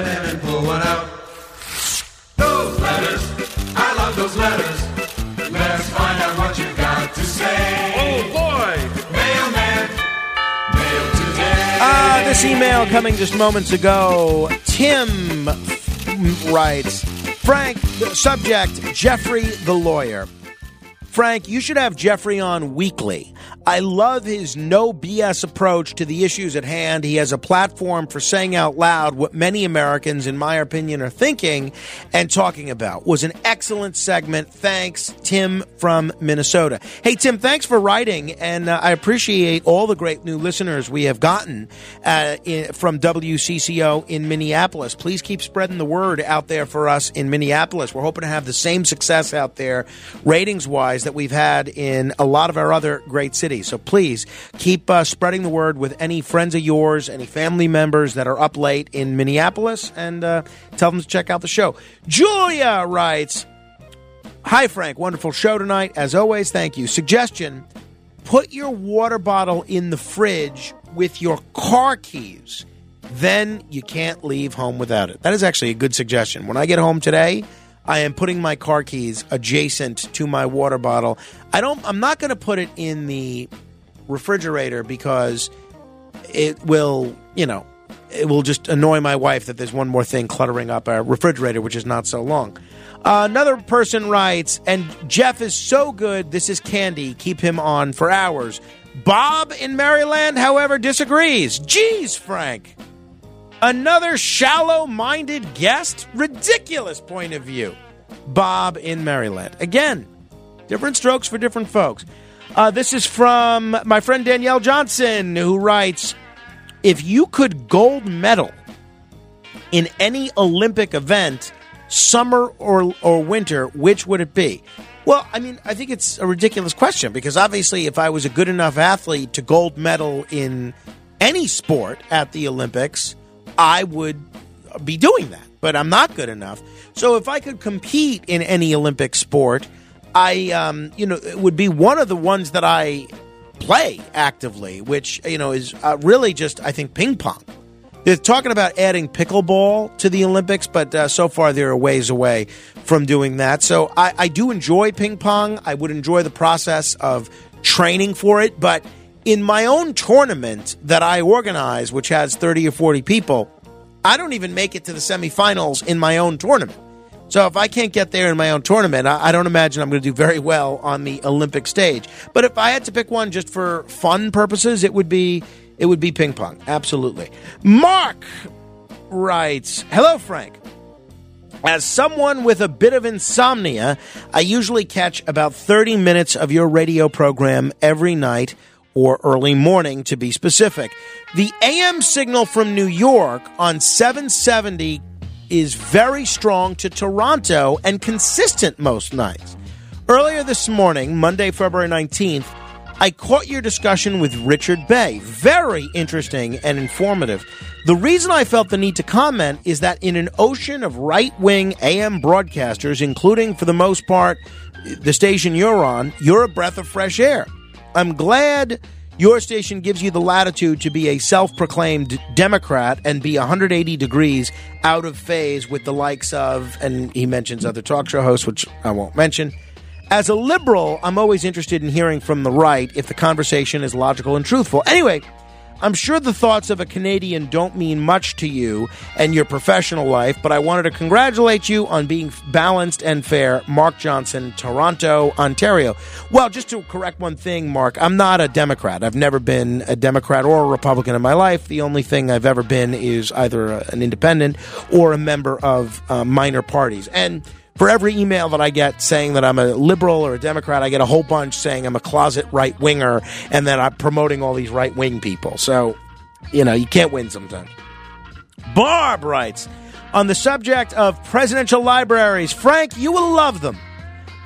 and pull one out. Those letters, I love those letters. Let's find out what you got to say. Oh boy! Mailman, mail today. Ah, this email coming just moments ago. Tim writes Frank, the subject Jeffrey the lawyer. Frank, you should have Jeffrey on weekly. I love his no BS approach to the issues at hand. He has a platform for saying out loud what many Americans, in my opinion, are thinking and talking about. Was an excellent segment. Thanks, Tim from Minnesota. Hey, Tim, thanks for writing, and uh, I appreciate all the great new listeners we have gotten uh, in, from WCCO in Minneapolis. Please keep spreading the word out there for us in Minneapolis. We're hoping to have the same success out there, ratings wise, that we've had in a lot of our other great cities. So please keep uh, spreading the word with any friends of yours, any family members that are up late in Minneapolis, and uh, tell them to check out the show. Julia writes Hi, Frank. Wonderful show tonight. As always, thank you. Suggestion put your water bottle in the fridge with your car keys. Then you can't leave home without it. That is actually a good suggestion. When I get home today, I am putting my car keys adjacent to my water bottle. I don't I'm not going to put it in the refrigerator because it will, you know, it will just annoy my wife that there's one more thing cluttering up our refrigerator, which is not so long. Uh, another person writes, and Jeff is so good. This is candy. Keep him on for hours. Bob in Maryland, however, disagrees. Geez, Frank. Another shallow minded guest? Ridiculous point of view. Bob in Maryland. Again, different strokes for different folks. Uh, this is from my friend Danielle Johnson, who writes If you could gold medal in any Olympic event, summer or, or winter, which would it be? Well, I mean, I think it's a ridiculous question because obviously, if I was a good enough athlete to gold medal in any sport at the Olympics, I would be doing that. But I'm not good enough. So if I could compete in any Olympic sport, I, um, you know, it would be one of the ones that I play actively, which you know is uh, really just I think ping pong. They're talking about adding pickleball to the Olympics, but uh, so far they're a ways away from doing that. So I, I do enjoy ping pong. I would enjoy the process of training for it, but in my own tournament that I organize, which has 30 or 40 people, I don't even make it to the semifinals in my own tournament. So if I can't get there in my own tournament, I, I don't imagine I'm going to do very well on the Olympic stage. But if I had to pick one just for fun purposes, it would be it would be ping pong. Absolutely. Mark writes, "Hello, Frank." As someone with a bit of insomnia, I usually catch about 30 minutes of your radio program every night or early morning to be specific. The AM signal from New York on 770 is very strong to Toronto and consistent most nights. Earlier this morning, Monday, February 19th, I caught your discussion with Richard Bey. Very interesting and informative. The reason I felt the need to comment is that in an ocean of right wing AM broadcasters, including for the most part the station you're on, you're a breath of fresh air. I'm glad your station gives you the latitude to be a self proclaimed Democrat and be 180 degrees out of phase with the likes of, and he mentions other talk show hosts, which I won't mention. As a liberal, I'm always interested in hearing from the right if the conversation is logical and truthful. Anyway, I'm sure the thoughts of a Canadian don't mean much to you and your professional life, but I wanted to congratulate you on being balanced and fair. Mark Johnson, Toronto, Ontario. Well, just to correct one thing, Mark, I'm not a Democrat. I've never been a Democrat or a Republican in my life. The only thing I've ever been is either an independent or a member of uh, minor parties. And for every email that I get saying that I'm a liberal or a Democrat, I get a whole bunch saying I'm a closet right winger and that I'm promoting all these right wing people. So, you know, you can't win sometimes. Barb writes on the subject of presidential libraries Frank, you will love them.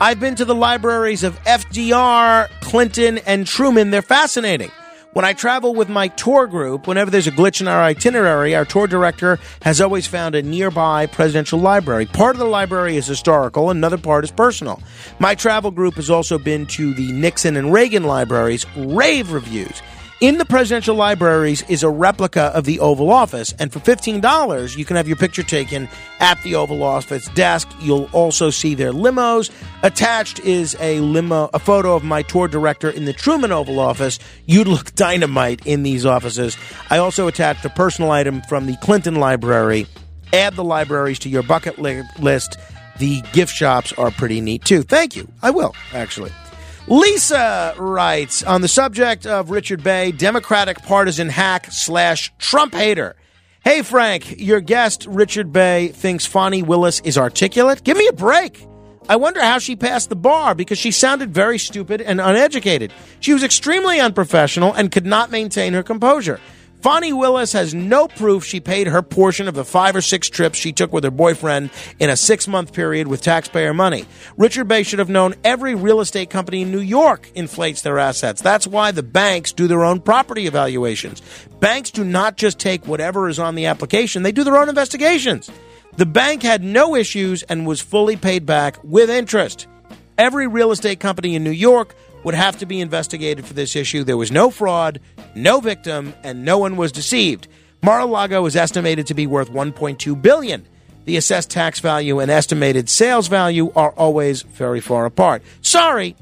I've been to the libraries of FDR, Clinton, and Truman. They're fascinating. When I travel with my tour group, whenever there's a glitch in our itinerary, our tour director has always found a nearby presidential library. Part of the library is historical, another part is personal. My travel group has also been to the Nixon and Reagan libraries, rave reviews. In the presidential libraries is a replica of the Oval Office, and for $15, you can have your picture taken at the Oval Office desk. You'll also see their limos. Attached is a limo, a photo of my tour director in the Truman Oval Office. You'd look dynamite in these offices. I also attached a personal item from the Clinton Library. Add the libraries to your bucket li- list. The gift shops are pretty neat too. Thank you. I will, actually. Lisa writes on the subject of Richard Bey, Democratic partisan hack slash Trump hater. Hey, Frank, your guest, Richard Bey, thinks Fani Willis is articulate. Give me a break. I wonder how she passed the bar because she sounded very stupid and uneducated. She was extremely unprofessional and could not maintain her composure. Fani Willis has no proof she paid her portion of the five or six trips she took with her boyfriend in a six month period with taxpayer money. Richard Bey should have known every real estate company in New York inflates their assets. That's why the banks do their own property evaluations. Banks do not just take whatever is on the application, they do their own investigations. The bank had no issues and was fully paid back with interest. Every real estate company in New York would have to be investigated for this issue. There was no fraud, no victim, and no one was deceived. Mar-a-Lago is estimated to be worth 1.2 billion. The assessed tax value and estimated sales value are always very far apart. Sorry,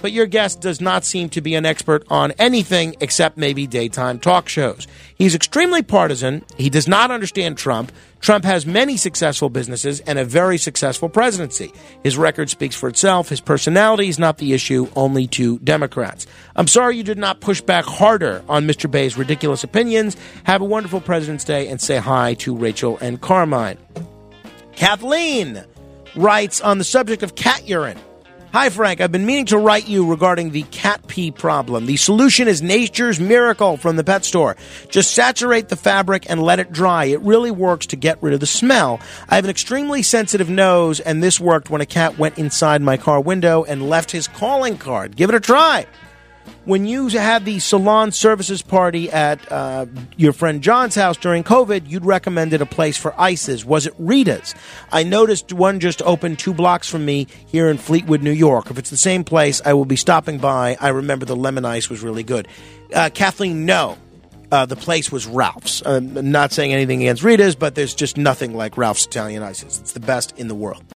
but your guest does not seem to be an expert on anything except maybe daytime talk shows. He's extremely partisan. He does not understand Trump. Trump has many successful businesses and a very successful presidency. His record speaks for itself. His personality is not the issue, only to Democrats. I'm sorry you did not push back harder on Mr. Bey's ridiculous opinions. Have a wonderful President's Day and say hi to Rachel and Carmine. Kathleen writes on the subject of cat urine. Hi, Frank. I've been meaning to write you regarding the cat pee problem. The solution is nature's miracle from the pet store. Just saturate the fabric and let it dry. It really works to get rid of the smell. I have an extremely sensitive nose, and this worked when a cat went inside my car window and left his calling card. Give it a try when you had the salon services party at uh, your friend John's house during COVID, you'd recommended a place for ices. Was it Rita's? I noticed one just opened two blocks from me here in Fleetwood, New York. If it's the same place, I will be stopping by. I remember the lemon ice was really good. Uh, Kathleen, no. Uh, the place was Ralph's. I'm not saying anything against Rita's, but there's just nothing like Ralph's Italian ices. It's the best in the world.